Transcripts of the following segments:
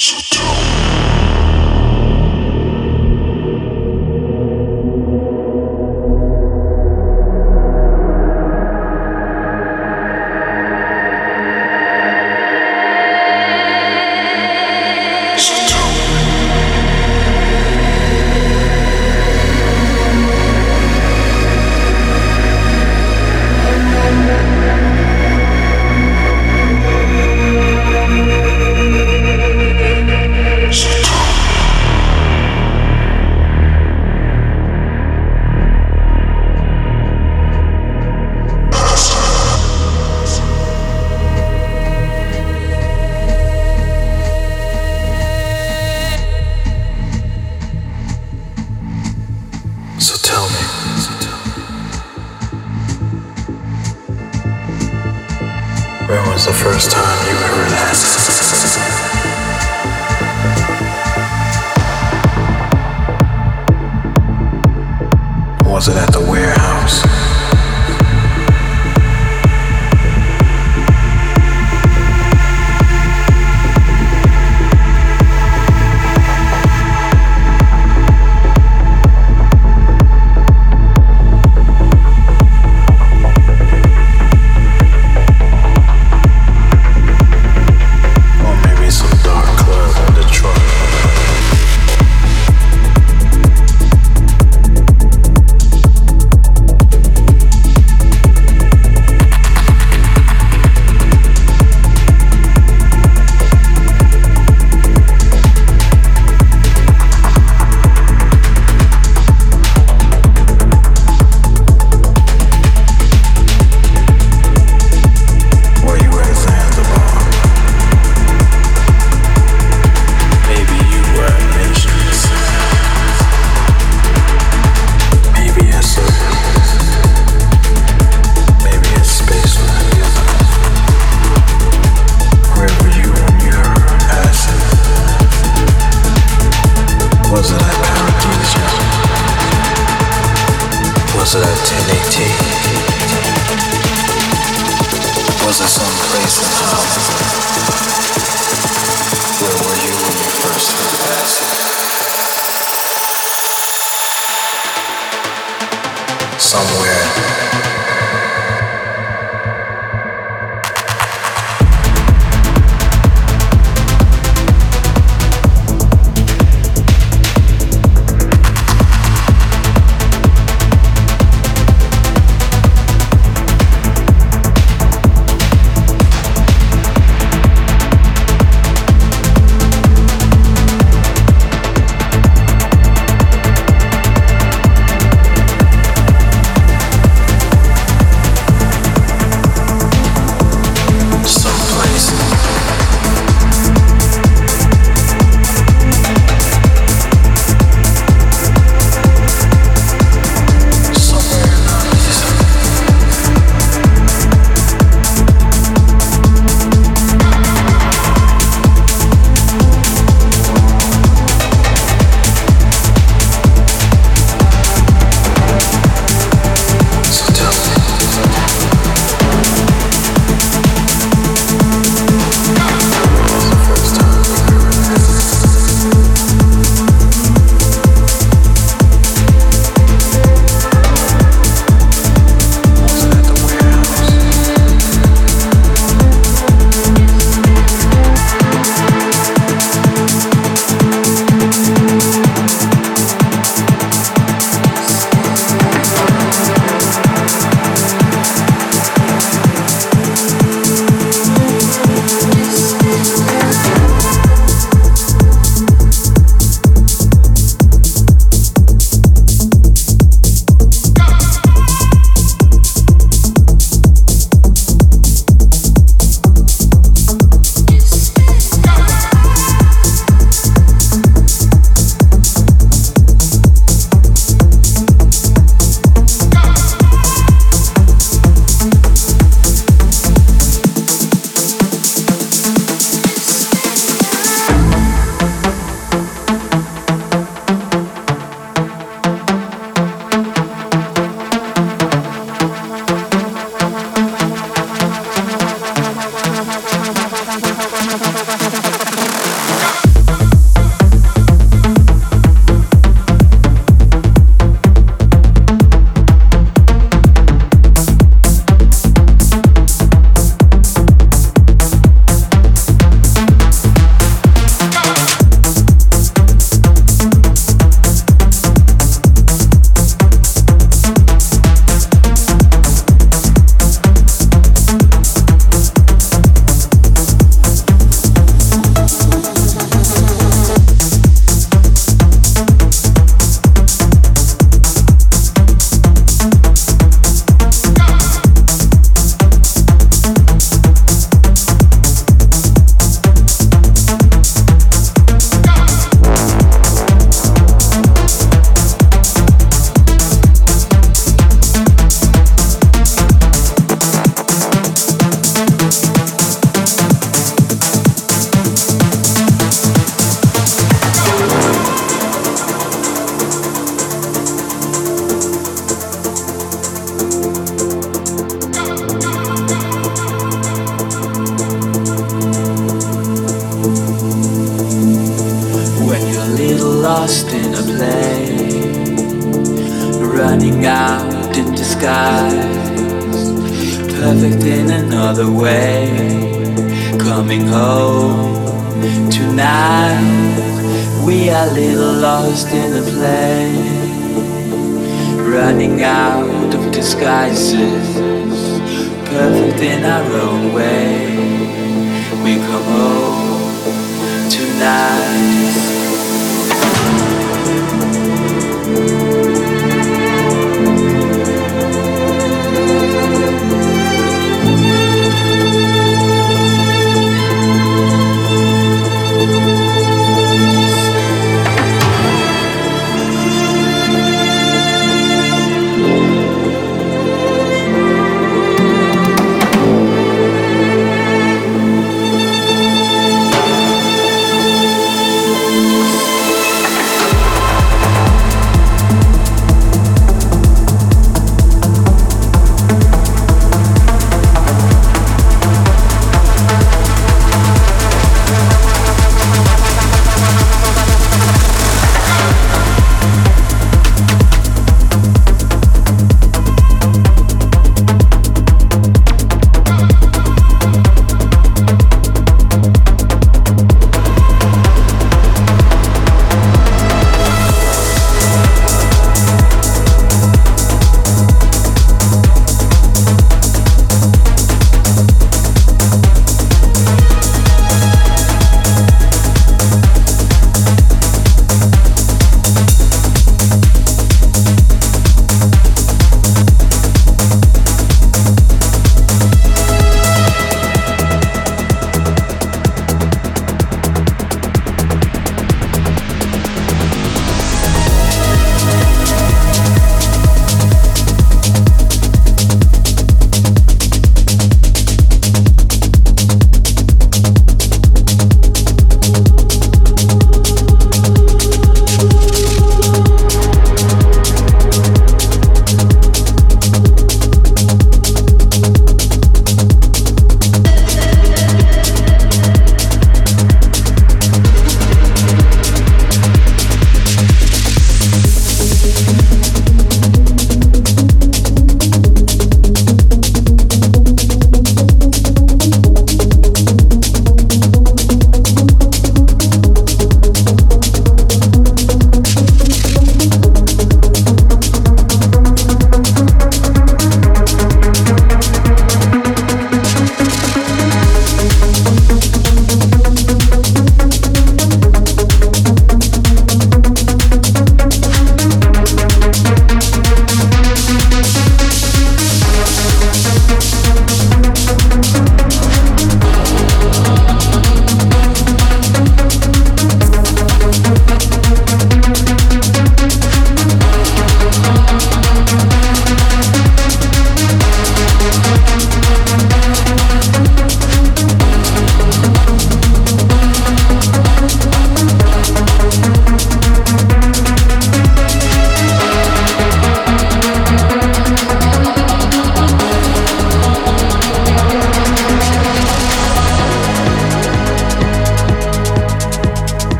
Shut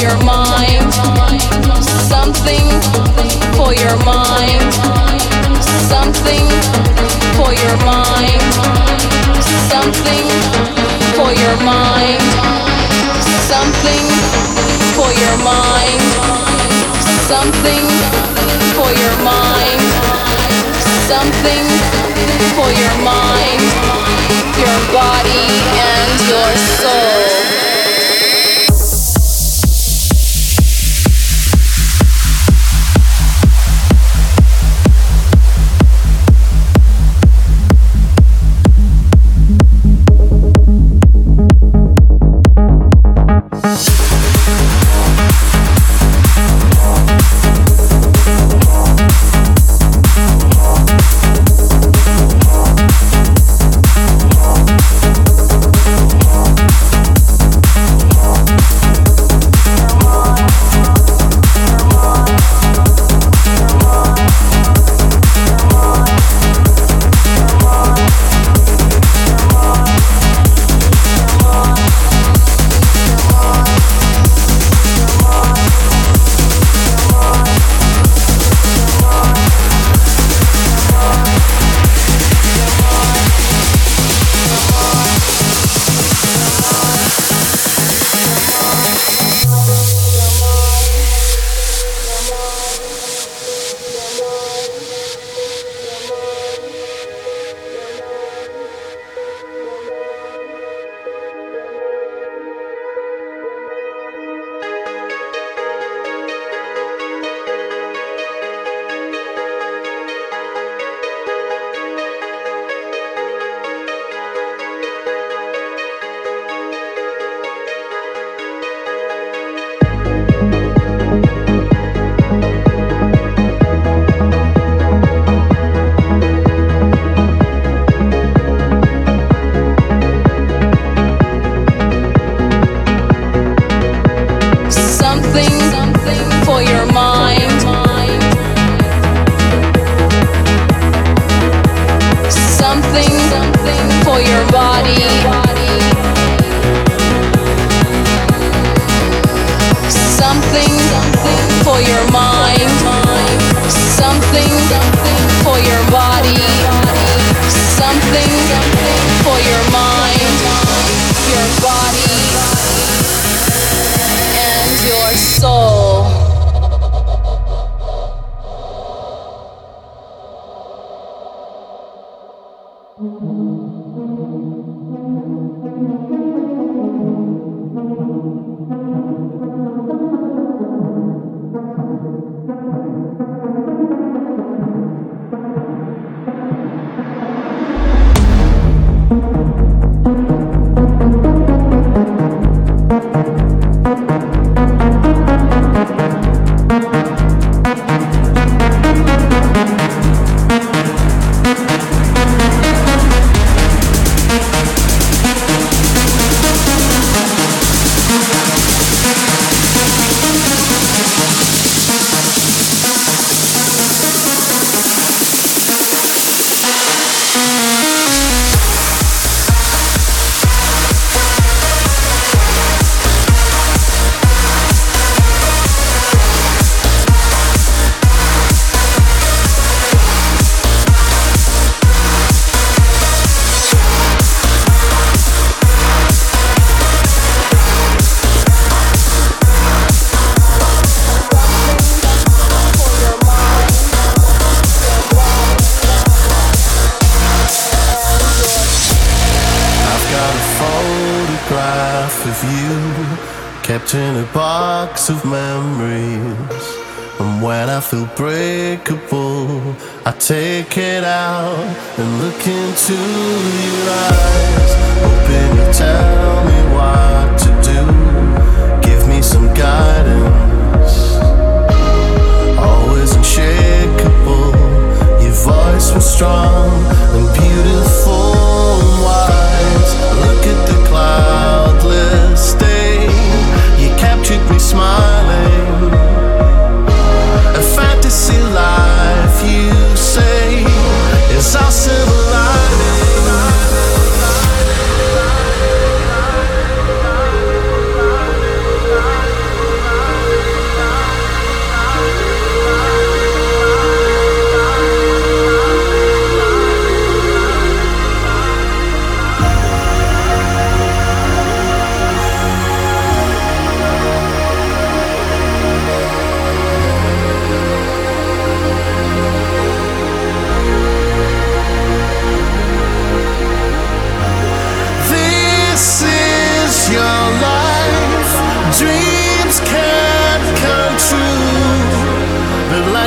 your mind, something for your mind, something for your mind, something for your mind, something for your mind, something for your mind, something for your mind, your body and your soul.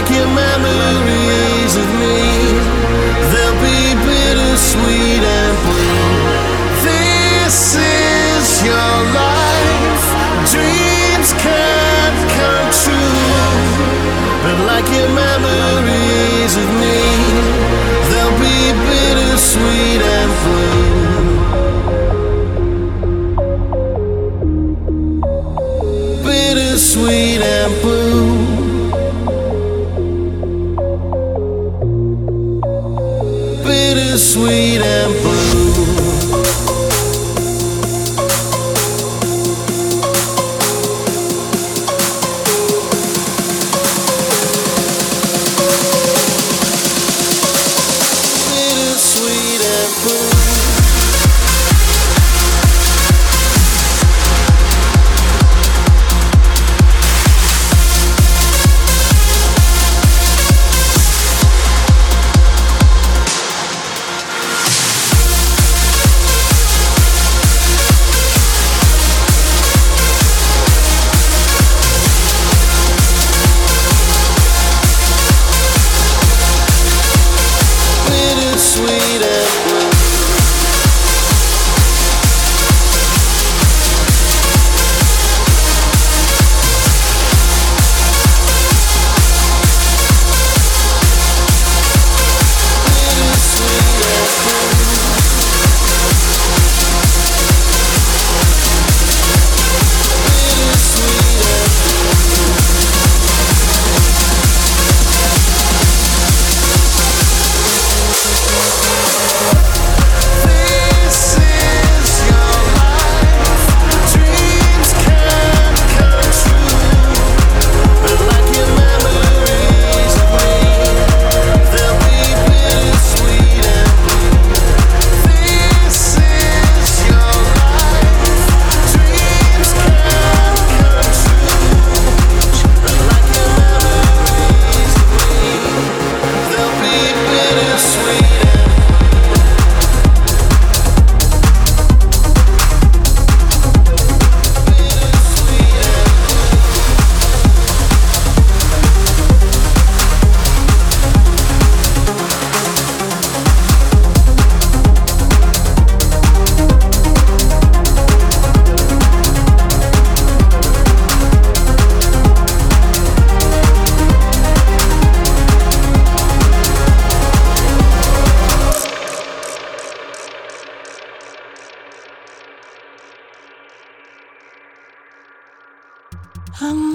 like your memories of me. They'll be bittersweet and blue. This is your life. Dreams can't come true. But like your memories of me, they'll be bittersweet and blue. Bittersweet and blue.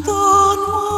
gone.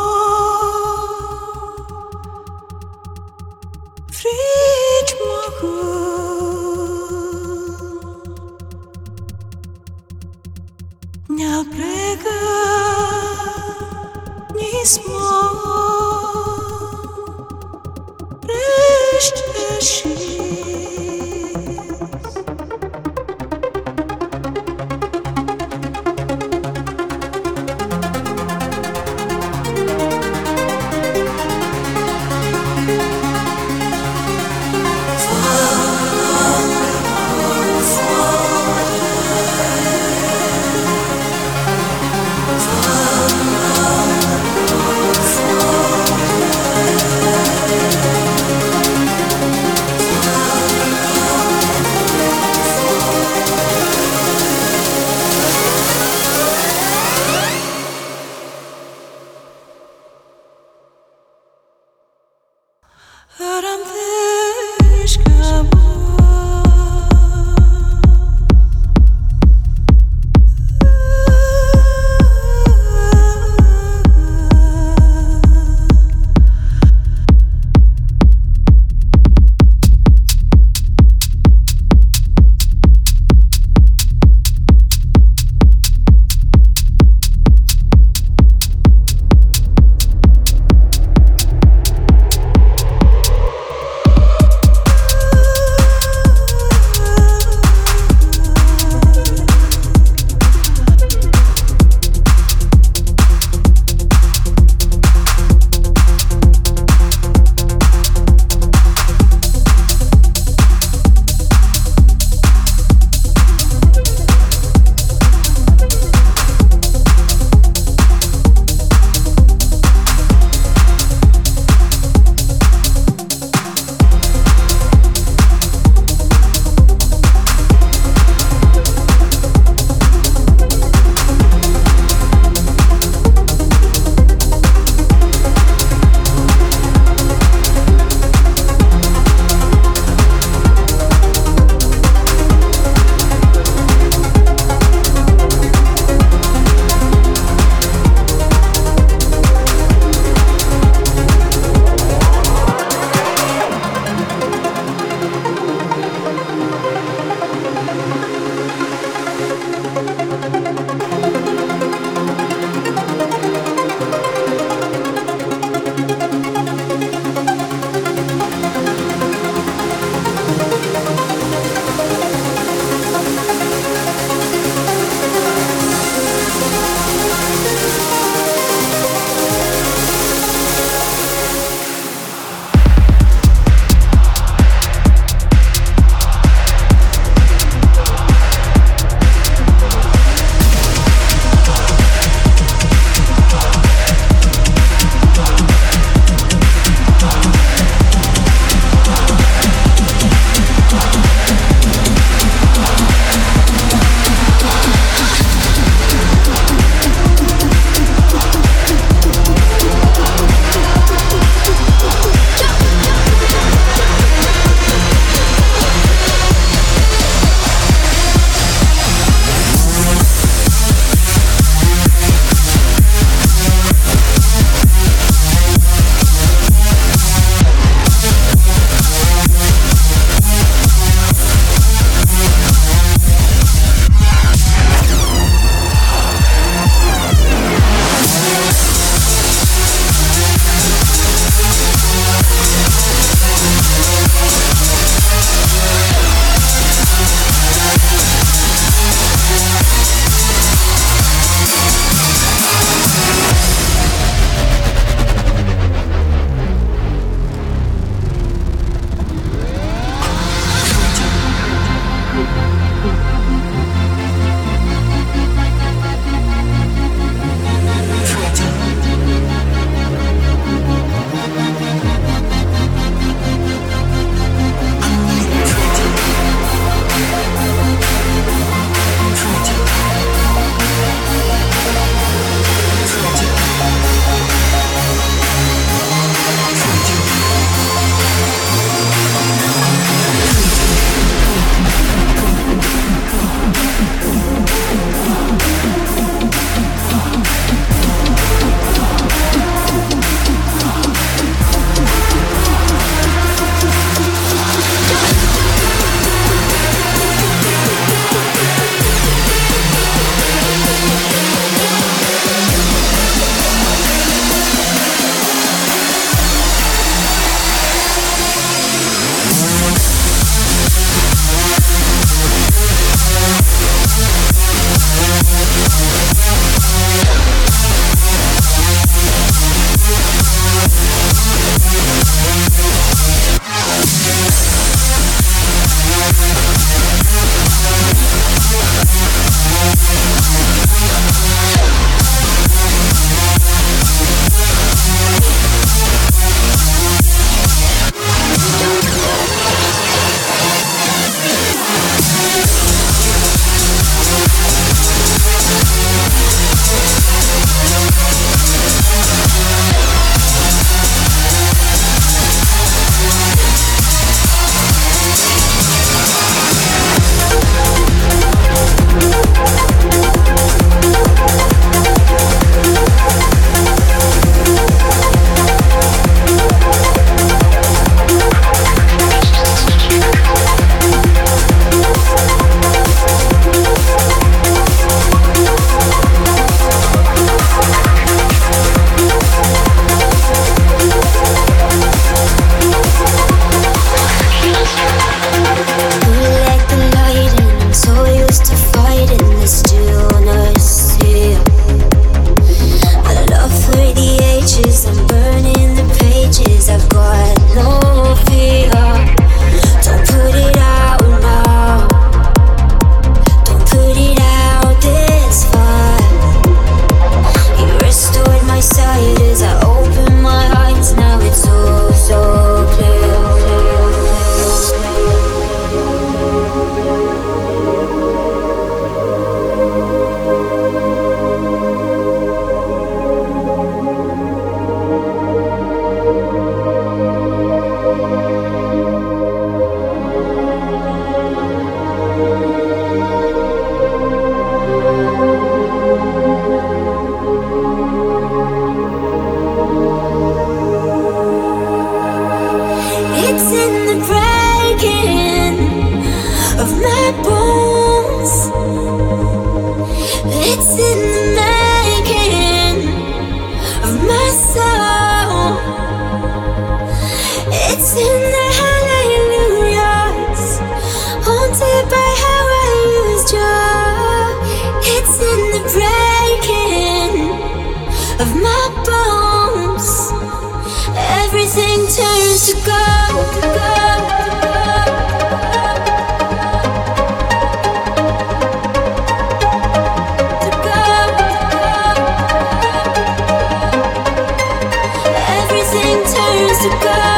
to go.